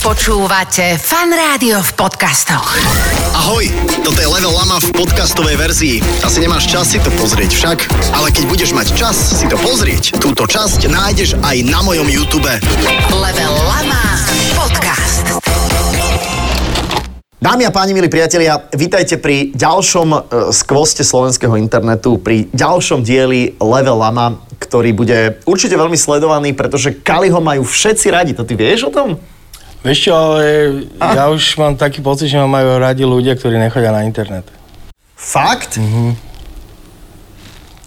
Počúvate Fan Rádio v podcastoch. Ahoj, toto je Level Lama v podcastovej verzii. Asi nemáš čas si to pozrieť však, ale keď budeš mať čas si to pozrieť, túto časť nájdeš aj na mojom YouTube. Level Lama Podcast. Dámy a páni, milí priatelia, vítajte pri ďalšom e, skvoste slovenského internetu, pri ďalšom dieli Level Lama, ktorý bude určite veľmi sledovaný, pretože Kaliho majú všetci radi. To ty vieš o tom? Vieš čo, ale ja už mám taký pocit, že ma majú radi ľudia, ktorí nechodia na internet. Fakt?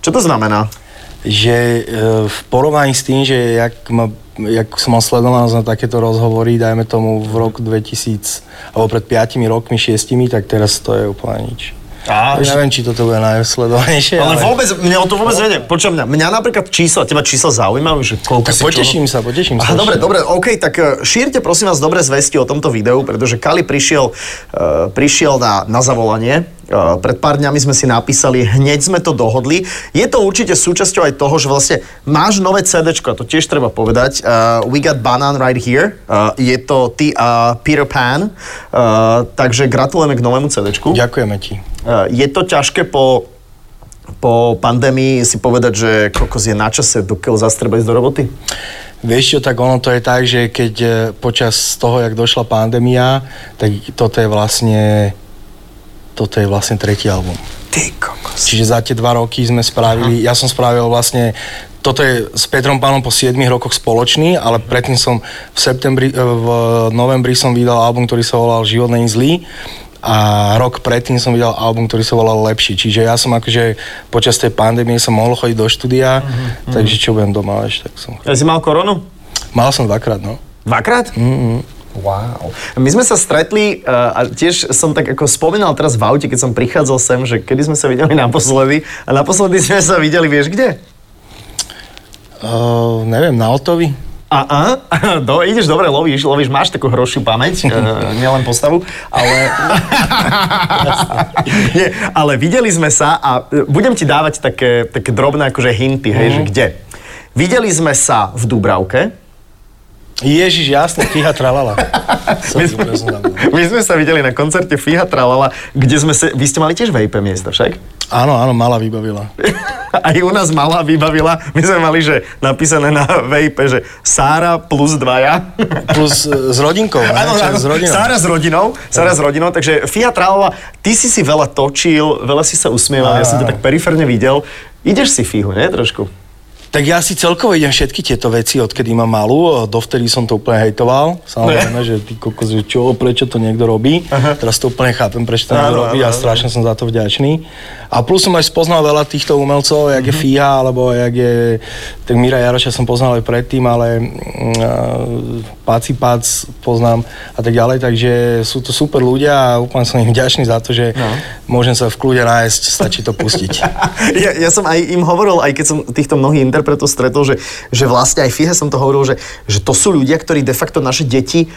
Čo to znamená? Že e, v porovnaní s tým, že jak, ma, jak som mal sledovanosť na takéto rozhovory, dajme tomu v roku 2000, alebo pred 5 rokmi, 6, tak teraz to je úplne nič. Á, Ja neviem, či toto bude najsledovanejšie, Ale ale... vôbec, mňa o to vôbec nejde. Počujem mňa, mňa napríklad čísla, teba čísla zaujímajú, že koľko Tak si poteším sa, poteším sa. Aha, dobre, dobre, OK, tak e, šírte prosím vás dobré zvesti o tomto videu, pretože Kali prišiel, uh, prišiel na, na zavolanie. Pred pár dňami sme si napísali, hneď sme to dohodli. Je to určite súčasťou aj toho, že vlastne máš nové CD, a to tiež treba povedať. Uh, we got Banan right here. Uh, je to ty a Peter Pan. Uh, takže gratulujeme k novému CD. Ďakujeme ti. Uh, je to ťažké po, po pandémii si povedať, že kokos je na čase, dokiaľ zastrebať do roboty? Vieš čo, tak ono to je tak, že keď e, počas toho, jak došla pandémia, tak toto je vlastne toto je vlastne tretí album. Ty kokos. Čiže za tie dva roky sme spravili, Aha. ja som spravil vlastne, toto je s Petrom Pánom po 7 rokoch spoločný, ale predtým som v septembri, e, v novembri som vydal album, ktorý sa volal Život není zlý a rok predtým som vydal album, ktorý sa volal Lepší. Čiže ja som akože počas tej pandémie som mohol chodiť do štúdia, uh-huh. takže čo budem doma, vieš, tak som... Ja si mal koronu? Mal som dvakrát, no. Dvakrát? Mm-hmm. Wow. My sme sa stretli uh, a tiež som tak ako spomínal teraz v aute, keď som prichádzal sem, že kedy sme sa videli naposledy a naposledy sme sa videli, vieš kde? Uh, neviem, na Otovi? A, a, do, ideš dobre, lovíš, lovíš, máš takú hrošiu pamäť, uh, nielen postavu, ale... Nie, ale videli sme sa a e, budem ti dávať také, také drobné akože hinty, hej, že kde. Videli sme sa v Dubravke, Ježiš, jasne, Fiha Tralala. My sme, my sme sa videli na koncerte Fiha Tralala, kde sme sa... Vy ste mali tiež vape miesto však? Áno, áno, mala vybavila. Aj u nás malá vybavila. My sme mali, že napísané na vape, že Sára plus dvaja. Plus e, s rodinkou? Áno, áno, s rodinou. Sára s rodinou. Sára s rodinou, takže Fia Tralala, ty si si veľa točil, veľa si sa usmieval, ja som ťa tak periférne videl. Ideš si Fihu, nie? Trošku. Tak ja si celkovo idem všetky tieto veci, odkedy mám malú, dovtedy som to úplne hejtoval. Samozrejme, že ty kokos, že čo, prečo to niekto robí. Aha. Teraz to úplne chápem, prečo to niekto robí a strašne som za to vďačný. A plus som aj spoznal veľa týchto umelcov, jak je Fíha, alebo jak je... Tak Mira Jaroša som poznal aj predtým, ale uh, Paci Pac poznám a tak ďalej, takže sú to super ľudia a úplne som im vďačný za to, že No. môžem sa v kľude nájsť, stačí to pustiť. Ja, ja som aj im hovoril, aj keď som týchto mnohých interpretov stretol, že, že vlastne aj Fihe som to hovoril, že, že to sú ľudia, ktorí de facto naše deti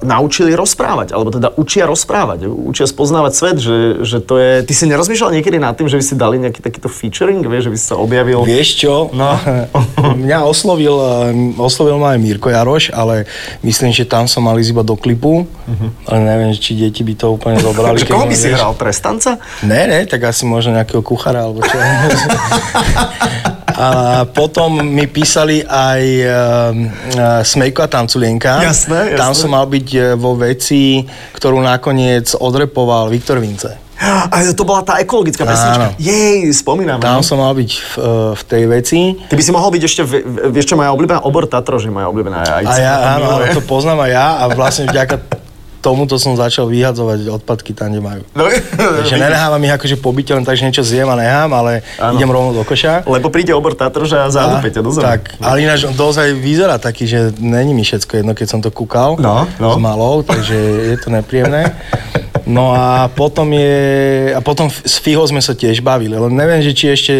naučili rozprávať, alebo teda učia rozprávať, učia spoznávať svet, že, že to je... Ty si nerozmýšľal niekedy nad tým, že by si dali nejaký takýto featuring, vieš, že by si sa objavil... Vieš čo? No. Mňa oslovil, eh, oslovil ma aj Mirko Jaroš, ale myslím, že tam som mal ísť iba do klipu, ale neviem, či deti by to úplne zobrali. Koho by si vieš- hral? Trestanca? Ne, ne, tak asi možno nejakého kuchára alebo čo. A potom mi písali aj uh, Smejko a Tanculienka. Jasné, jasné. Tam som mal byť eh, vo veci, ktorú nakoniec odrepoval Viktor Vince. A to bola tá ekologická pesnička. Áno. Jej, spomínam. Tam no. som mal byť v, eh, v tej veci. Ty by si mohol byť ešte, vieš čo, moja obľúbená obor Tatro, že moja obľúbená aj A ja, áno, to poznám aj ja a vlastne vďaka tomuto som začal vyhadzovať odpadky tam, kde majú. No, Takže nenehávam ich akože po byte, len tak, že niečo zjem a nechám, ale Áno. idem rovno do koša. Lebo príde obor Tatroža a zádupe ťa do zeme. Tak, ale ináč on dozaj vyzerá taký, že není mi všetko jedno, keď som to kúkal No, no. s malou, takže je to nepríjemné. No a potom je, a potom s Fiho sme sa tiež bavili, len neviem, že či ešte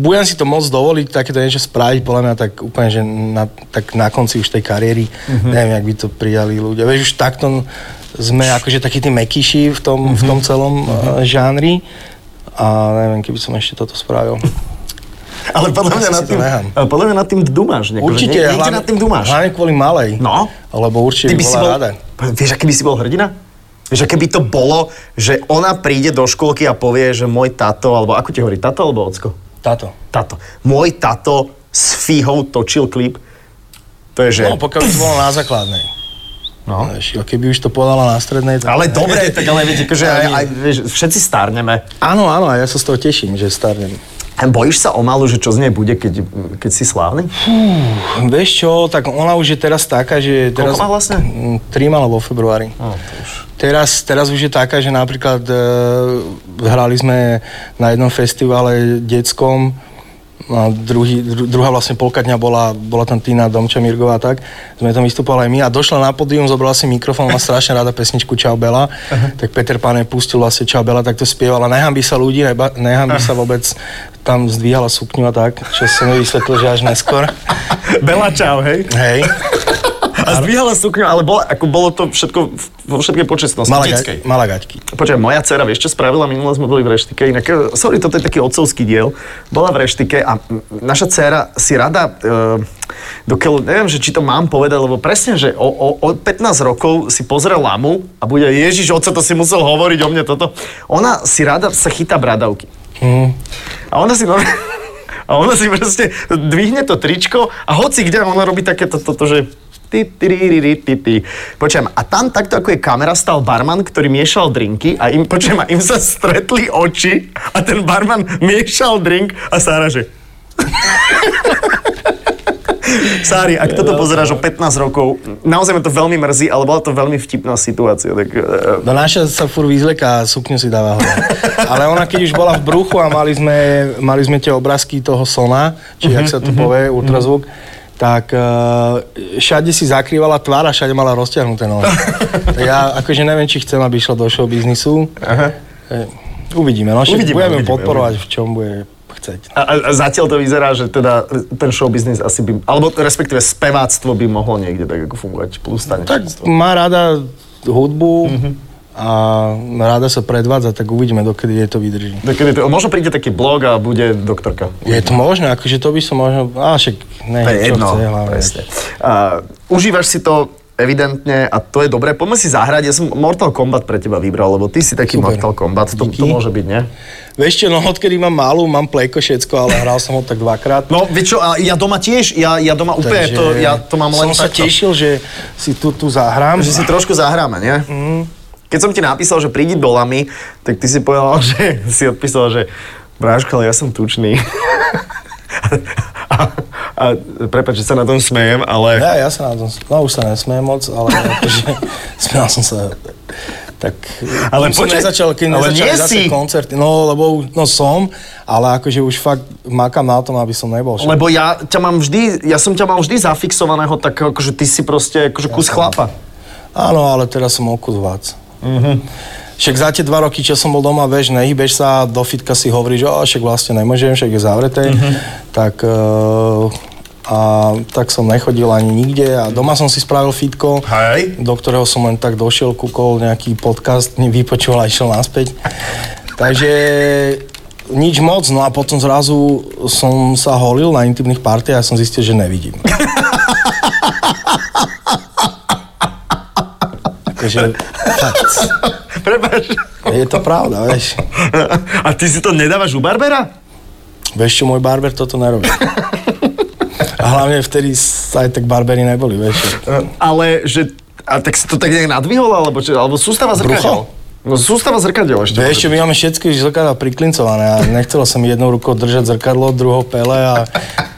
budem si to môcť dovoliť takéto niečo spraviť, podľa mňa tak úplne, že na, tak na konci už tej kariéry, mm-hmm. neviem, jak by to prijali ľudia. Vieš, už takto sme akože takí tí mekyši v tom, mm-hmm. v tom celom mm-hmm. žánri a neviem, keby som ešte toto spravil. Ale podľa mňa, nad tým, podľa mňa nad tým dumáš. Nejako, Určite, nie, niekde nad tým dumáš. hlavne kvôli malej. No. Lebo určite by bola bol, rada. vieš, aký by si bol hrdina? Vieš, aké by to bolo, že ona príde do škôlky a povie, že môj tato, alebo ako ti hovorí, tato alebo ocko? Táto. Tato. Môj tato s Fíhou točil klip. To je, že... No, pokiaľ by to bolo na základnej. No. Vieš, a keby už to podala na strednej, tak... Ale dobre, tak ale viete, akože aj, aj, vieš, všetci starneme. Áno, áno, a ja sa z toho teším, že starnem. A bojíš sa o malu, že čo z nej bude, keď, keď si slávny? Vieš čo, tak ona už je teraz taká, že... Teraz, má vlastne? Mm, Tri mala vo februári. Už. Teraz, teraz už je taká, že napríklad e, hrali sme na jednom festivale detskom, a druhý, dru, druhá vlastne polka dňa bola, bola tam Tina Domča Mirgová tak, sme tam vystupovali aj my. A došla na pódium, zobrala si mikrofón, má strašne rada pesničku Čau Bela, tak Peter Pane pustil vlastne Čau Bela, tak to spievala, nehambí sa ľudí, neba, nehambí sa vôbec, tam zdvíhala sukňu a tak, čo som jej vysvetlil, že až neskôr. Bela čau, hej? Hej, A zdvíhala sukňu, ale bolo, ako bolo to všetko vo všetkej počestnosti. mala, detskej. ga, mala gaťky. Počkaj, moja dcera, vieš čo spravila? Minule sme boli v reštike. Inak, eh, sorry, toto je taký otcovský diel. Bola v reštike a naša dcera si rada, e, dokiaľ, neviem, že či to mám povedať, lebo presne, že o, o, o 15 rokov si pozrie lamu a bude, Ježiš, oco, to si musel hovoriť o mne toto. Ona si rada sa chytá bradavky. Mm. A ona si normálne... A ona si proste dvihne to tričko a hoci kde ona robí takéto toto, že ty, ty, ty, ty. Počujem, a tam takto ako je kamera stal barman, ktorý miešal drinky a im, počujem, a im sa stretli oči a ten barman miešal drink a Sára, že... Sári, ak toto pozeráš o 15 rokov, naozaj ma to veľmi mrzí, ale bola to veľmi vtipná situácia. Tak, eh, No naša sa fur vyzleka a sukňu si dáva hore. Ale ona keď už bola v bruchu a mali sme, mali sme tie obrázky toho sona, či jak sa to povie, ultrazvuk, tak uh, všade si zakrývala tvár a všade mala rozťahnuté nohy. Tak ja akože neviem, či chcem, aby išla do show biznisu. E, Uvidíme, no však Uvidíme, budeme uvidíme, podporovať, v čom bude chceť. A, a, zatiaľ to vyzerá, že teda ten show business asi by, alebo respektíve speváctvo by mohlo niekde tak ako fungovať, plus Tak tanečníctvo. má rada hudbu a rada sa predvádza, tak uvidíme, dokedy jej to vydrží. Dokedy to, možno príde taký blog a bude doktorka. Je to možné, akože to by som možno, a však ne, To je čo jedno, chce, hlavne. presne. A, užívaš si to evidentne a to je dobré. Poďme si zahrať, ja som Mortal Kombat pre teba vybral, lebo ty si taký Super. Mortal Kombat, to, to Díky. môže byť, nie? Vieš čo, no odkedy mám malú, mám plejko všetko, ale hral som ho tak dvakrát. No, vieš čo, a ja doma tiež, ja, ja doma úplne Takže to, ja to mám len Som sa takto. tešil, že si tu, tu zahrám. Že si trošku zahráme, nie? Mm. Keď som ti napísal, že prídi do Lamy, tak ty si povedal, že si odpísal, že Bráško, ale ja som tučný. a, a prepáč, že sa na tom smejem, ale... Ja, ja sa na tom, no už sa nesmiem moc, ale akože smial som sa tak Ale kým som počkaj, nezačal, keď ale nie zase si. koncerty, no lebo no som, ale akože už fakt makám na tom, aby som nebol. Však. Lebo ja ťa mám vždy, ja som ťa mal vždy zafixovaného tak, akože ty si proste akože kus chlapa. Áno, ale teraz som o kus vác. Mhm. Však za tie dva roky, čo som bol doma, vieš, nehybeš sa, do fitka si hovoríš, že však vlastne nemôžem, však je zavreté, Mhm. tak, uh, a, tak som nechodil ani nikde a doma som si spravil fitko, Hej. do ktorého som len tak došiel, kúkol nejaký podcast, vypočul a išiel naspäť. Takže nič moc, no a potom zrazu som sa holil na intimných partiách a som zistil, že nevidím. Takže, fakt, Prepáč. je to pravda, vieš. A ty si to nedávaš u Barbera? Vieš čo, môj barber toto nerobí. A hlavne vtedy aj tak barbery neboli, vieš. Ale že... A tak si to tak nejak nadvihol, alebo, čo, alebo sústava zrkadiel? No sústava zrkadiel ešte. Vieš čo, my máme všetky zrkadla priklincované a nechcelo sa mi jednou rukou držať zrkadlo, druhou pele a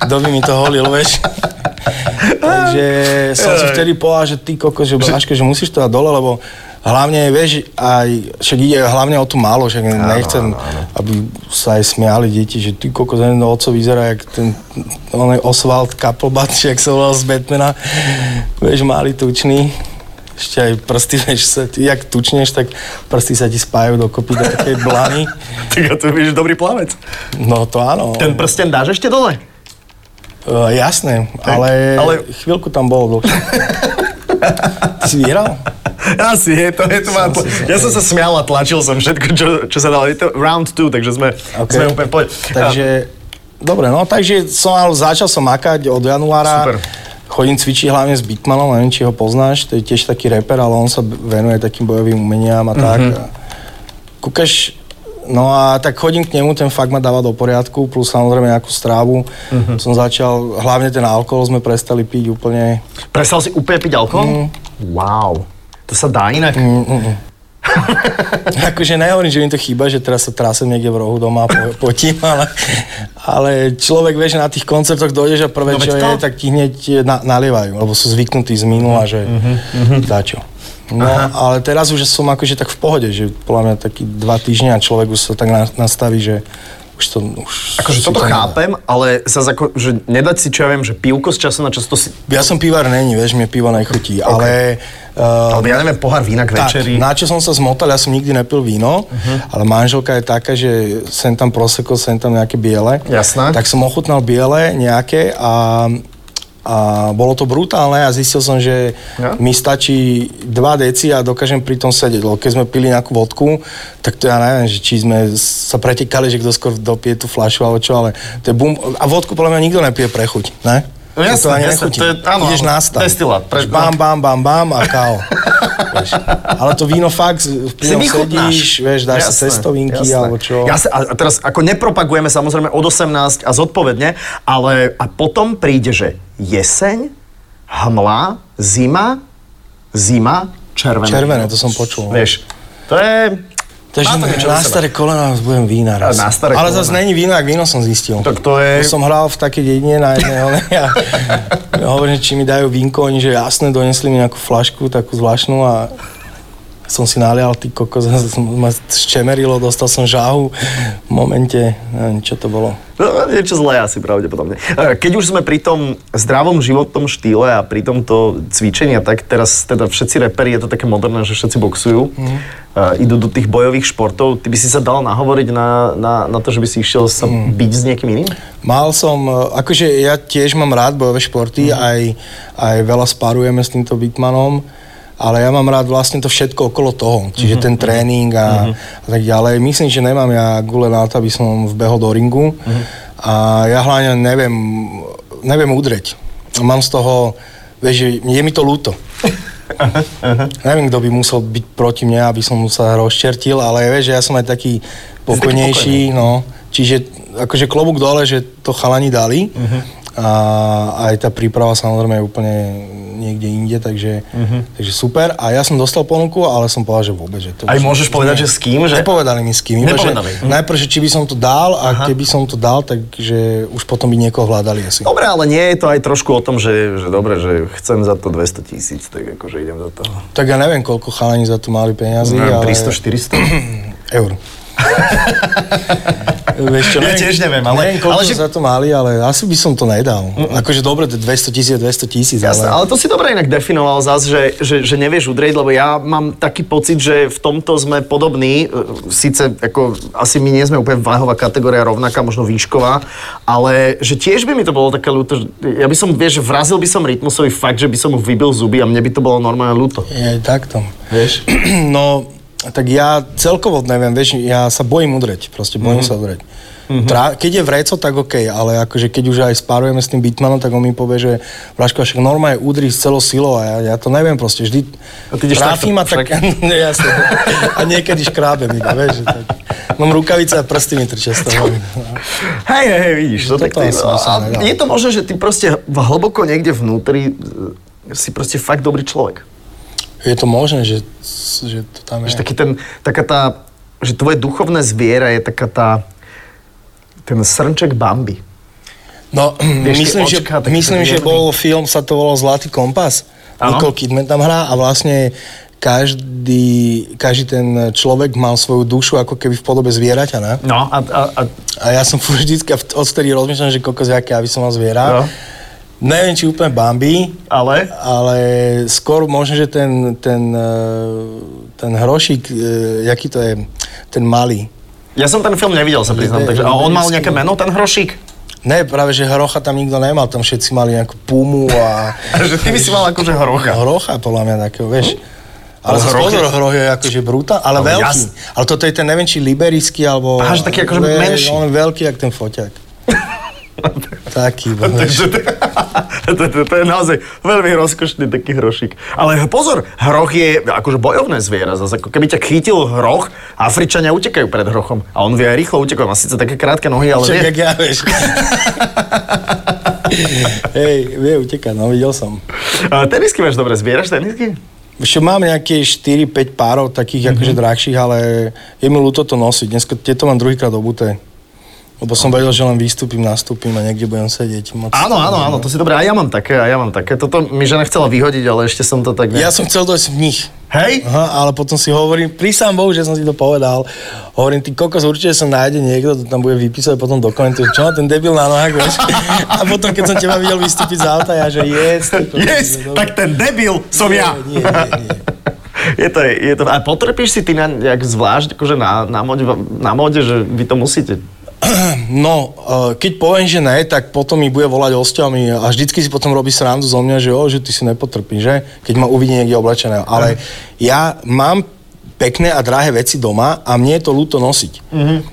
kto by mi to holil, vieš. Takže som si vtedy povedal, že ty koko, že Bráško, že musíš to dať dole, lebo hlavne, vieš, aj, však ide hlavne o tú málo, však nechcem, aby sa aj smiali deti, že ty koko, ten oco vyzerá jak ten on je Oswald Kappelbat, jak sa volal z Batmana, vieš, malý, tučný. Ešte aj prsty, vieš, sa, ty, jak tučneš, tak prsty sa ti spájajú dokopy do takej blany. Tak a ty vieš, dobrý plavec. No to áno. Ten prsten dáš ešte dole? Uh, jasné, ale, ale- ale chvíľku tam bol dlhšie. Ty si vyhral? Asi je to, je to má, si- Ja som sa smial a tlačil som všetko, čo, čo sa dalo. Je to round two, takže sme, OK. sme úplne. Takže dobre, no takže som, ale začal som makať od januára. Super. Chodím cvičiť hlavne s Bitmanom, neviem, či ho poznáš, to je tiež taký reper, ale on sa venuje takým bojovým umeniam a tak. Mhm. A Kúkaš, no a tak chodím k nemu, ten fakt ma dáva do poriadku, plus samozrejme nejakú strávu. Mhm. Som začal, hlavne ten alkohol sme prestali piť úplne. Prestal si úplne piť alkohol? Wow. To sa dá inak? Akože nehovorím, že mi to chýba, že teraz sa trasem niekde v rohu doma a po, potím, ale, ale človek vie, že na tých koncertoch dojdeš a prvé, No čo to. je, tak ti hneď na, nalievajú, lebo sú zvyknutí z minula, že Mhm, dačo. No, ale teraz už som akože tak v pohode, že podľa mňa taký dva týždne a človek už sa tak na- nastaví, že už to... Už Akože toto to nedá. chápem, ale zase ako, že nedať si, čo ja viem, že pivko z času na čas, to si... Ja som pivár není, vieš, mne pivo nechutí, ale... Uh, Alebo ja neviem, pohár vína k tak, večeri. na čo som sa zmotal, ja som nikdy nepil víno, uh-huh. ale manželka je taká, že sem tam proseko, sem tam nejaké biele. Jasné. Tak som ochutnal biele nejaké a, a bolo to brutálne a zistil som, že Ja? mi stačí 2 deci a dokážem pri tom sedieť. Lebo keď sme pili nejakú vodku, tak to ja neviem, že či sme sa pretekali, že kto skôr dopije tú fľašu alebo čo, ale to je bum. A vodku podľa mňa nikto nepije pre chuť, ne? No jasné, to ani jasné, nechutí. to je- áno, Ideš na stav. destilát, pre- Bam, bam, bam, bam a kao. vieš. Ale to víno fakt, ňom vychutnáš. sedíš, vieš, dáš si cestovinky alebo čo. Jasne, a teraz ako nepropagujeme samozrejme od 18 a zodpovedne, ale a potom príde, že jeseň, hmla, zima, zima, červené. Červené, to som počul. Vieš, to je... Takže má to na staré kolena budem vína raz. Na staré Ale zase není víno, ak víno som zistil. Tak to je- Som hral v takej dedine na jednej a hovorím, či mi dajú vínko, oni že jasné, donesli mi nejakú flašku, takú zvláštnu a som si nalial, ty kokos, ma ščemerilo, dostal som žáhu v momente, neviem, čo to bolo. No, niečo zlé asi pravdepodobne. E, Keď už sme pri tom zdravom životnom štýle a pri tomto cvičení, tak teraz teda všetci reperi, je to také moderné, že všetci boxujú, mm. idú do tých bojových športov. Ty by si sa dal nahovoriť na, na, na to, že by si išiel sa mm. byť s niekým iným? Mal som, e, akože ja tiež mám rád bojové športy, aj, aj veľa spárujeme s týmto Bitmanom, ale ja mám rád vlastne to všetko okolo toho, čiže ten tréning a, a tak ďalej. Myslím, že nemám ja gule na to, aby som vbehol do ringu a ja hlavne neviem, neviem udreť. Mám z toho, vieš, že je mi to ľúto. Neviem, kto by musel byť proti mne, aby som sa rozčertil, ale vieš, že ja som aj taký pokojnejší, no. Čiže akože klobúk dole, že to chalani dali. A aj tá príprava samozrejme je úplne niekde inde, takže, takže super. A ja som dostal ponuku, ale som povedal, že vôbec. Že to Aj môžeš povedať, že s kým? Že... Nepovedali mi s kým. iba, že Nepovedali. Hm. Najprv, že či by som to dal a keby som to dal, takže už potom by niekoho hľadali asi. Dobre, ale nie je to aj trošku o tom, že, že dobre, že chcem za to 200 tisíc, tak akože idem za to. Tak ja neviem, koľko chalani za to mali peniazy, Neviem, ale... 300, 400? Eur. Vieš čo, Ja tiež neviem, ale- Neviem, koľko ale že- za to mali, ale asi by som to nedal. Akože dobre, to je 200 tisíc, 200 tisíc, Jasné, ale... ale to si dobre inak definoval zás, že, že, že nevieš udrieť, lebo ja mám taký pocit, že v tomto sme podobní. E, Síce ako, asi my nie sme úplne váhová kategória rovnaká, možno výšková, ale že tiež by mi to bolo také ľúto. že- Ja by som, vieš, že vrazil by som rytmusovi fakt, že by som mu vybil zuby a mne by to bolo normálne ľúto. Je takto. Vieš? No, tak ja celkovo neviem, vieš, ja sa bojím udreť, proste bojím Mhm. sa udreť. Trá, keď je vreco, tak OK, ale akože keď už aj spárujeme s tým Bitmanom, tak on mi povie, že Vraško, však normálne udri s celou silou a ja, ja to neviem proste, vždy A ty ideš tráfim a takto, tak, jasne, a niekedy škrábem iba, vieš, že tak. Mám rukavice a prsty mi trčia z toho. Hej, hej, vidíš, to tak ty, a je to možné, že ty proste hlboko niekde vnútri e, si proste fakt dobrý človek. Je to možné, že, že to tam je. Že taký ten, taká tá, že tvoje duchovné zviera je taká tá, ten srnček Bambi. No, Vieš, myslím, že, očká, také myslím že bol film, sa to volal Zlatý kompas. Áno. Nicole Kidman tam hrá a vlastne každý, každý ten človek mal svoju dušu ako keby v podobe zvieraťa, ne? No a, a, a A ja som vždycky odtedy rozmýšľam, že kokos, aké aby som mal zviera. No. Neviem, či úplne Bambi, ale? ale skôr možno, že ten, ten, eh, ten hrošík, eh, jaký to je, ten malý. Ja som ten film nevidel, sa priznám. Takže, a on mal nejaké meno, ten hrošík? Ne, práve, že hrocha tam nikto nemal, tam všetci mali nejakú pumu a... že ty by si mal akože hrocha. Hrocha, podľa mňa takého, vieš. Ale Ale zase pozor, hroch je akože brutál, ale Ale veľký. jas- Ale toto je ten, neviem, či liberický, alebo... Aha, že taký akože menší. On veľký, jak ten foťák. Taký. Takže to, to, to, to je naozaj veľmi rozkošný taký hrošik. Ale pozor, hroch je akože bojovné zviera. Zase ako keby ťa chytil hroch, Afričania utekajú pred hrochom. A on vie aj rýchlo utekať. Má síce také krátke nohy, ale Čak, vie. ja, vieš. Hej, vie utekať, no videl som. A tenisky máš dobre, zbieraš tenisky? Ešte mám nejaké 4-5 párov takých mm-hmm. akože drahších, ale je mi ľúto to nosiť. Dneska tieto mám druhýkrát obuté. Lebo som vedel, že len vystúpim, nastúpim a niekde budem sedieť. Moc Áno, áno, áno, to si dobré. A ja mám také, a ja mám také. Toto mi žena chcela vyhodiť, ale ešte som to tak... Ja som chcel dojsť v nich. Hej? Aha, ale potom si hovorím, pri sám Bohu, že som si to povedal. Hovorím, ty kokos, určite sa nájde niekto, to tam bude vypísať potom do komentu, čo ten debil na nohách, vieš? A potom, keď som teba videl vystúpiť z auta, ja že yes. kokos, Yes, dobre. tak ten debil som ja. Nie, nie, nie. Je to, je to, a potrpíš si ty na, nejak zvlášť akože na, na, mode, na mode, že vy to musíte? No, eh, keď poviem, že ne, tak potom mi bude volať osťami a vždycky si potom robí srandu zo mňa, že, o, že ty si nepotrpíš, že? Keď ma uvidí niekde oblečené. Ale ja mám pekné a drahé veci doma a mne je to ľúto nosiť.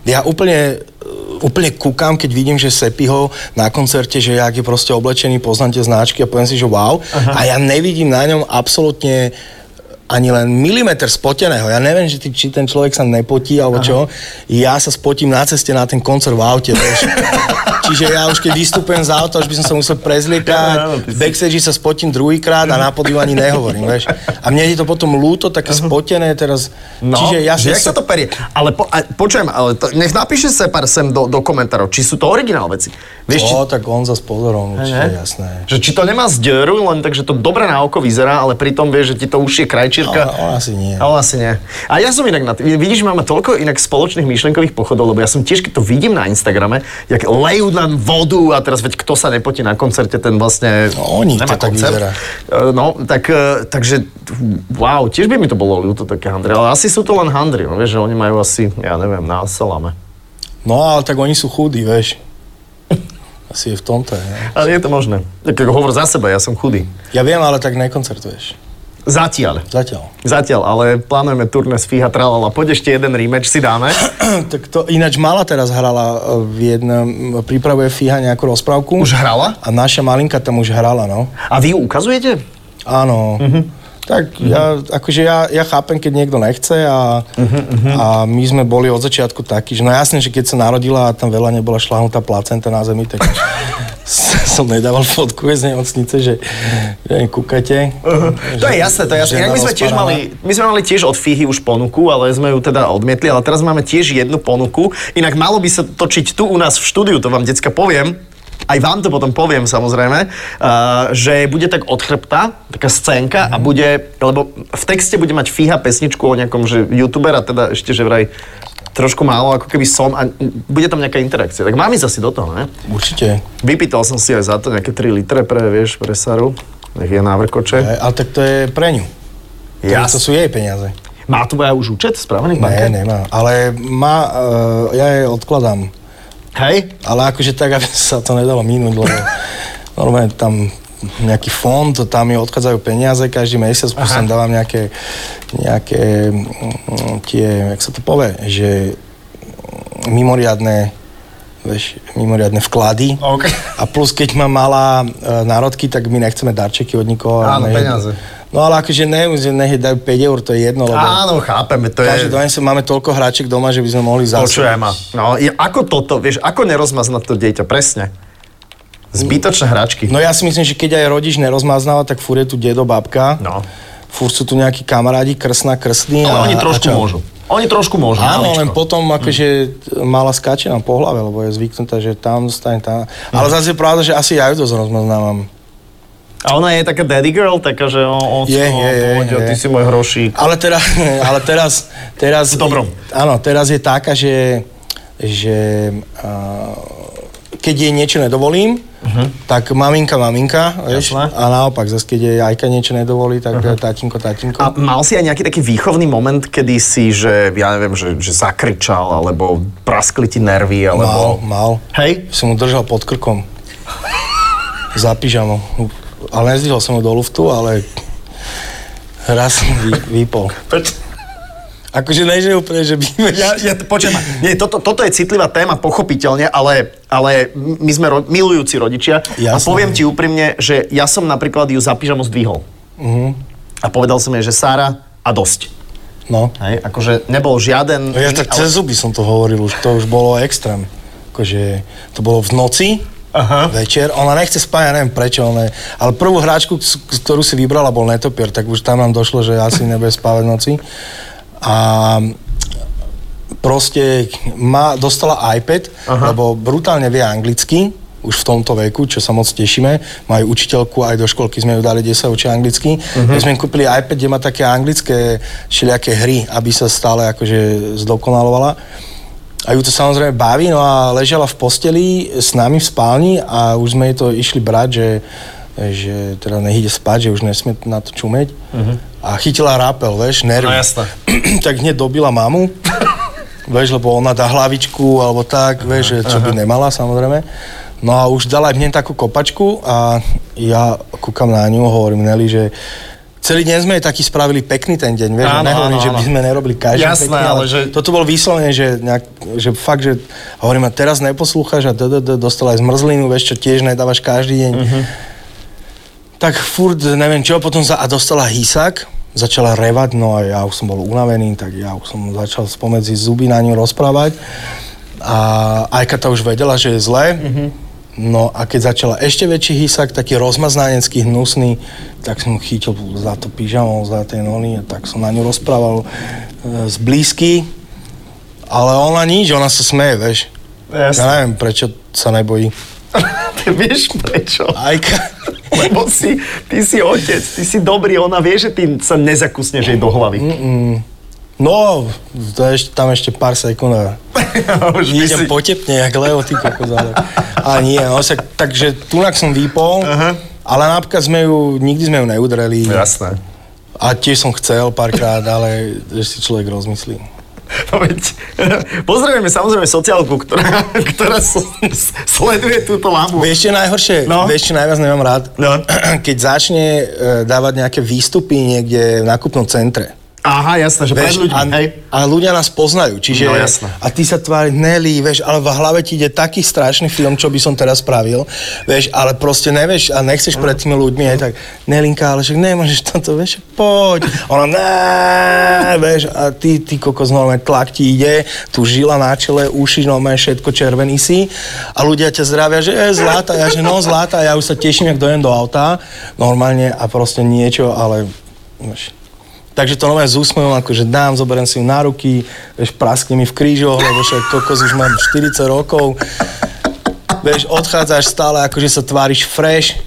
Ja úplne eh, úplne kúkam, keď vidím, že Sepiho na koncerte, že jak je proste oblečený, poznám tie značky a poviem si, že wow. A ja nevidím na ňom absolútne ani len milimeter spoteného. Ja neviem, že ty, či ten človek sa nepotí, alebo čo. Ja sa spotím na ceste na ten koncert v aute, vieš. Čiže ja už keď vystupujem z auta, už by som sa musel prezliekať, si- backstage sa spotím druhýkrát a na podiu ani nehovorím, vieš. A mne je to potom ľúto, také spotené teraz. No, Čiže ja že jak sa to perie? Ale po, a, počujem, ale to, nech napíše Separ sem do, do komentárov, či sú to originál veci. Vieš, či, O, tak on za pozorom, určite, jasné. že či to nemá zdieru, len tak, že to dobre na oko vyzerá, ale pritom vieš, že ti to už je krajčírka. Ale on asi nie. Ale asi nie. A ja som inak na t- vidíš, máme toľko inak spoločných myšlenkových pochodov, lebo ja som tiež, keď to vidím na Instagrame, jak lejú nám vodu a teraz veď kto sa nepotí na koncerte, ten vlastne No, oni, nemá to tak vyzerá. E, No, tak, e, takže, wow, tiež by mi to bolo ľúto také handry, ale asi sú to len handry, no vieš, že oni majú asi, ja neviem, na salame. No, ale tak oni sú chudí, vieš. Asi je v tomto, ne? Ale je to možné. Tak ako hovor za seba, ja som chudý. Ja viem, ale tak nekoncertuješ. Zatiaľ. Zatiaľ. Zatiaľ, ale plánujeme turné z Fíha Tralala. Poď ešte jeden rematch si dáme. tak to ináč Mala teraz hrala e, v jednom, pripravuje Fíha nejakú rozprávku. Už hrala? A naša malinka tam už hrala, no. A vy ju ukazujete? Áno. Tak ja, akože ja, ja chápem, keď niekto nechce a, a my sme boli od začiatku takí, že no jasne, že keď sa narodila a tam veľa nebola šlahnutá placenta na zemi, tak som nedával fotku z nemocnice, že, že kúkate. To je jasné, to je jasné. my sme tiež mali, my sme mali tiež od Fíhy už ponuku, ale sme ju teda odmietli, ale teraz máme tiež jednu ponuku. Inak malo by sa točiť tu u nás v štúdiu, to vám decka poviem. Aj vám to potom poviem samozrejme, uh, že bude tak od chrbta, taká scénka a bude, lebo v texte bude mať Fíha pesničku o nejakom že youtubera, teda ešte že vraj trošku málo, ako keby som a bude tam nejaká interakcia. Tak mám ísť asi do toho, ne? Určite. Vypýtal som si aj za to nejaké 3 litre pre, vieš, pre Saru. Nech je návrkoče. E, Ale tak to je pre ňu. To, Jas. to sú jej peniaze. Má tu aj už účet spravený v banke? Ne, nemá. Ale má, uh, ja jej odkladám. Hej? Ale akože tak, aby sa to nedalo minúť, lebo normálne tam nejaký fond, tam mi odchádzajú peniaze každý mesiac, plus tam dávam nejaké, nejaké mm, tie, jak sa to povie, že mimoriadne vieš, mimoriadne vklady. OK. A plus, keď má malá e, národky, tak my nechceme darčeky od nikoho. Áno, Ne- peniaze. No ale akože ne, že nech dajú 5 eur, to je jedno, lebo Áno, chápeme, to každý je... sa máme toľko hráček doma, že by sme mohli zase. Počujem ma. No, je, ako toto, vieš, ako nerozmaznať to dieťa, presne. Zbytočné hračky. No ja si myslím, že keď aj rodič nerozmaznáva, tak furt je tu dedo, babka. No. Furt sú tu nejakí kamarádi, krsná, krstní. Ale a, oni trošku a môžu. Oni trošku môžu. Áno, maličko. len potom akože mala skáče nám po hlave, lebo je zvyknutá, že tam zostane tam. Ale zase je pravda, že asi ja ju dosť rozmaznávam. A ona je taká daddy girl, taká, že o, o, Je, je, je, je. ty si môj hrošík. Ale teraz, ale teraz, teraz... V dobrom. Áno, teraz je taká, že, že uh, keď jej niečo nedovolím, uh-huh. tak maminka, maminka, vieš, a naopak, zase keď jej Ajka niečo nedovolí, tak uh-huh. tatinko, tatinko. A mal si aj nejaký taký výchovný moment, kedy si, že ja neviem, že, že zakričal, alebo praskli ti nervy, mal, alebo... mal. Hej? Som mu držal pod krkom. Za pyžamo. Ale nezdvihol som ho do luftu, ale raz som vy, vypol. Preč? Akože ne, že úplne, že by... Ja, ja, počujem, nie, toto, toto je citlivá téma, pochopiteľne, ale, ale my sme ro, milujúci rodičia. A Jasné. poviem ti úprimne, že ja som napríklad ju za pyžamo zdvihol. Mhm. A povedal som jej, že Sára, a dosť. No. Hej, akože nebol žiaden... No ja tak ale- cez zuby som to hovoril už, to už bolo extrém. Akože to bolo v noci, Aha. večer, ona nechce spať, ja neviem prečo, ale, ale prvú hráčku, ktorú si vybrala, bol netopier, tak už tam nám došlo, že asi nebude spávať v noci. A proste má, dostala iPad, Aha. lebo brutálne vie anglicky, už v tomto veku, čo sa moc tešíme. Majú učiteľku, aj do školky sme ju dali, kde sa učí anglicky. Uh-huh. My sme kúpili iPad, kde má také anglické všelijaké hry, aby sa stále akože zdokonalovala. A ju to samozrejme baví, no a ležala v posteli s nami v spálni a už sme jej to išli brať, že, že teda nech ide spať, že už nesmie na to čumeť. Uh-huh. A chytila rápel, vieš, nervy. No jasné. tak hneď dobila mamu, vieš, lebo ona dá hlavičku alebo tak, vieš, že čo by nemala samozrejme. No a už dala mne takú kopačku a ja kúkam na ňu, hovorím Nelly, že celý deň sme taký spravili pekný ten deň, vieš, Áno, nehovorím, áno, že by sme nerobili každý Jasné, pekný, ale ale, že- toto bol vyslovene, že, nejak, že fakt, že hovorím, a teraz neposlúchaš a dostala aj zmrzlinu, vieš, čo tiež nedávaš každý deň. Uh-huh. Tak furt, neviem čo, potom za, a dostala hysák, začala revať, no a ja už som bol unavený, tak ja už som začal spomedzi zuby na ňu rozprávať. A Ajka to už vedela, že je zlé. Uh-huh. No a keď začala ešte väčší hysák, taký rozmaznánecký, hnusný, tak som chytil za to pyžamo, za tie nony a tak som na ňu rozprával e, z blízky. Ale ona nič, ona sa smeje, vieš. Jasné. Ja neviem, prečo sa nebojí. Ty vieš prečo? Ajka. Lebo si, ty si otec, ty si dobrý, ona vie, že ty sa nezakusneš jej do hlavy. No, to je ešte, tam ešte pár sekúnd. a Už Idem si- potepne, jak Leo, ty kokos, ale... A nie, no, však, takže tunak som vypol, Aha. ale napríklad sme ju, nikdy sme ju neudreli. Jasné. A tiež som chcel párkrát, ale že si človek rozmyslí. No veď, Pozdravujeme samozrejme sociálku, ktorá, ktorá sleduje túto lamu. Vieš, čo najhoršie? No. Vieš, čo najviac nemám rád? No. Keď začne e, dávať nejaké výstupy niekde v nákupnom centre. Aha, jasné, že pred Vieš, ľuďmi, a, hej. a ľudia nás poznajú, čiže... No, jasné. A ty sa tvári, Nelly, vieš, ale v hlave ti ide taký strašný film, čo by som teraz spravil, vieš, ale proste nevieš a nechceš pred tými ľuďmi, aj tak, Nelinka, ale však nemôžeš toto, vieš, poď. Ona, ne, vieš, a ty, ty kokos, normálne tlak ti ide, tu žila na čele, uši, normálne všetko červený si a ľudia ťa zdravia, že je zlata, ja že no zlata, ja už sa teším, jak dojem do auta, normálne a proste niečo, ale vieš, Takže to nové s úsmevom, akože dám, zoberiem si ju na ruky, vieš, praskne mi v krížoch, lebo však kokos už mám 40 rokov. Vieš, odchádzaš stále, akože sa tváriš fresh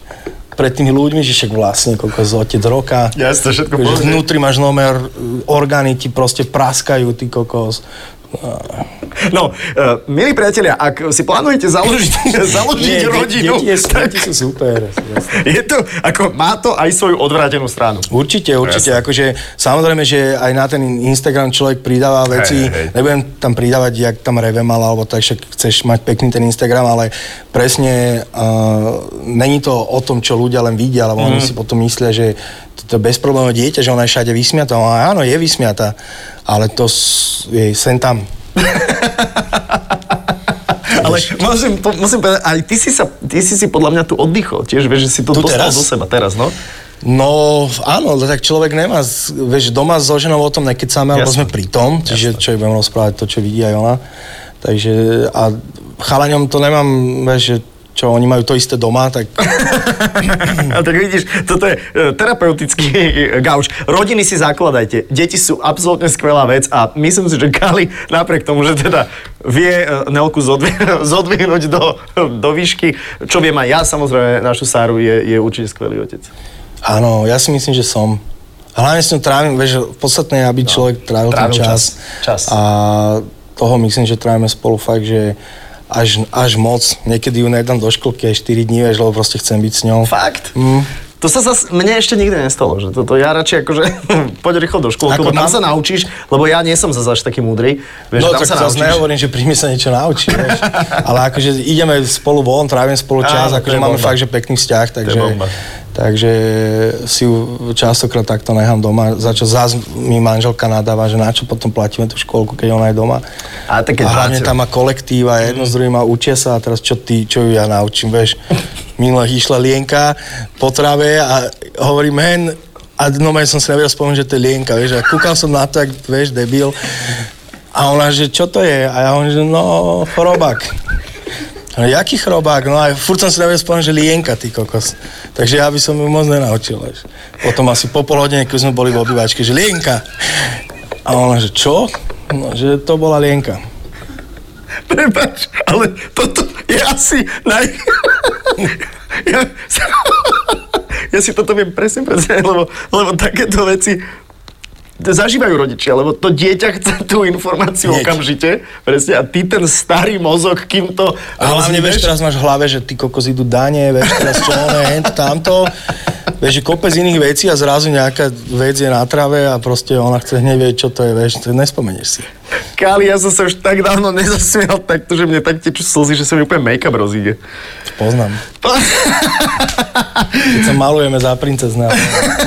pred tými ľuďmi, že však vlastne kokos otec roka. Jasne, všetko pohodne. vnútri máš nomer, orgány ti proste praskajú, ty kokos. No, uh, milí priatelia, ak si plánujete založiť, založiť Nie, rodinu, Deti, je, tak deti sú super. je to, ako, má to aj svoju odvrátenú stranu. Určite, určite. Akože, samozrejme, že aj na ten Instagram človek pridáva veci. Hej, hej. Nebudem tam pridávať, jak tam reve mal, alebo tak, však chceš mať pekný ten Instagram, ale presne uh, není to o tom, čo ľudia len vidia, lebo Mhm. mm. oni si potom myslia, že toto je bezproblémové dieťa, že ona je všade vysmiatá. No, áno, je vysmiatá, ale to je sem tam. Ale musím, po, musím povedať, aj ty si, sa, ty si si podľa mňa tu oddychol, tiež vieš, že si to Tu dostal teraz? do seba teraz, no? No, áno, tak človek nemá, vieš, doma so ženou o tom nekecáme, alebo sme pri tom, čiže čo jej budem rozprávať, to, čo vidí aj ona. Takže, a chalaňom to nemám, vieš, že čo, oni majú to isté doma, tak A tak vidíš, toto je e, terapeutický e, gauč. Rodiny si zakladajte. Deti sú absolútne skvelá vec a myslím si, že Kali napriek tomu, že teda vie e, Nelku zodvi- zodvihnúť do, do výšky, čo viem aj ja, samozrejme, našu Sáru je, je určite skvelý otec. áno, ja si myslím, že som. Hlavne s ňou trávim, vieš, podstatné je, aby človek trávil, No, trávil ten čas. čas. Čas. A toho myslím, že trávime spolu fakt, že až, až moc. Niekedy ju nedám do školky aj 4 dní, vieš, lebo proste chcem byť s ňou. Fakt? Mm. To sa zas, mne ešte nikdy nestalo, že toto ja radšej akože poď rýchlo do škôlky, lebo tam tam- sa naučíš, lebo ja nie som zase až taký múdry. Vieš, no tam tak sa zase nehovorím, že príjme sa niečo naučiť, vieš. Ale akože ideme spolu von, trávime spolu čas, to akože máme bomba. fakt, že pekný vzťah, takže. Takže si ju častokrát takto nechám doma, za čo zás mi manželka nadáva, že na čo potom platíme tú školku, keď ona je doma. A také a hlavne tam má kolektíva, jedno s druhým a učia sa a teraz čo ty, čo ju ja naučím, vieš. Minule išla Lienka po trave a hovorím, hen, a no som si nevedel spomenúť, že to je Lienka, vieš, a kúkal som na to, jak, vieš, debil. A ona, že čo to je? A ja hovorím, že no, chorobák. No, jaký chrobák? No a furt som si nevedel spomenúť, že Lienka, ty kokos. Takže ja by som ju moc nenaučil. Vieš. Potom asi po pol hodine, keď sme boli v obývačke, že Lienka. A ona, že čo? No, že to bola Lienka. Prepač, ale toto je asi naj... ja, ja si toto viem presne predstaviť, lebo, lebo takéto veci zažívajú rodičia, lebo to dieťa chce tú informáciu Hneď. okamžite, presne, a ty ten starý mozog, kým to A hlavne, vieš, teraz máš v hlave, že ty kokos idú dane, vieš, teraz čo ono, tamto. Vieš, kopec iných vecí a zrazu nejaká vec je na trave a proste ona chce hneď vedieť, čo to je, vieš, to nespomenieš si. Káli, ja som sa už tak dávno nezasmial takto, že mne tak tečú slzy, že sa mi úplne make-up rozíde. Poznám. Keď sa malujeme za princezná.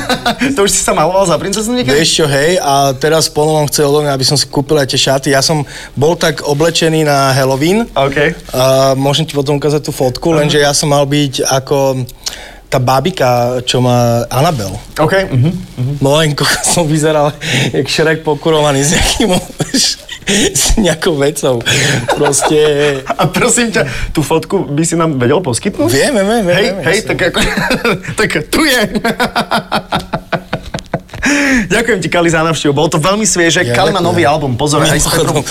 to už si sa maloval za princeznu niekedy? Vieš čo, hej, a teraz Polomon chce odo mňa, aby som si kúpil aj tie šaty. Ja som bol tak oblečený na Halloween. OK. A môžem ti potom ukázať tú fotku, lenže ja som mal byť ako tá babika, čo má Anabel. OK. Mhm. No len som vyzeral jak šrek pokurovaný s nejakým, s nejakou vecou. Proste... A prosím ťa, tú fotku by si nám vedel poskytnúť? Vieme, vieme, Hej, vieme. hej, tak ako... tak tu je. Ďakujem ti, Kali, za návštevu. Bolo to veľmi svieže. Ja Kali má nový album, pozor, aj s Petrom,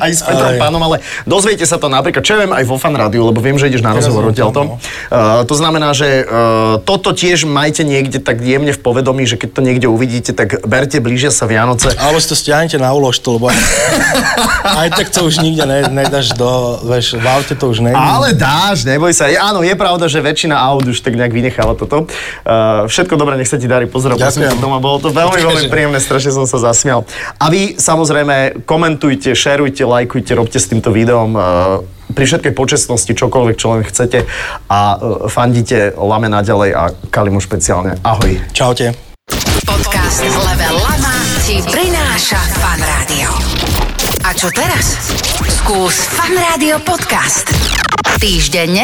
aj s Petrom Ale- Pánom, ale dozviete sa to napríklad, čo ja viem, aj vo Fan Rádiu, lebo viem, že ideš na rozhovor som odtiaľto. tam, no. Uh, to znamená, že uh, toto tiež majte niekde tak jemne v povedomí, že keď to niekde uvidíte, tak berte, blížia sa Vianoce. Alebo si to stiahnete na úložtu, lebo aj, aj tak to už nikde ne, nedáš do, vieš, v aute to už nejde. Ale dáš, neboj sa. Áno, je pravda, že väčšina aut už tak nejak vynechala toto. Uh, všetko dobré, nech sa ti darí. Pozdrav, Ďakujem. doma. Bolo to veľmi, veľmi Takže- príjemné, strašne som sa zasmial. A vy samozrejme komentujte, šerujte, lajkujte, robte s týmto videom uh, pri všetkej počestnosti čokoľvek, čo len chcete a uh, fandite Lame naďalej a Kalimu špeciálne. Ahoj. Čaute. Podcast Level Lama ti prináša Fan Rádio. A čo teraz? Skús Fan Rádio podcast. Týždenne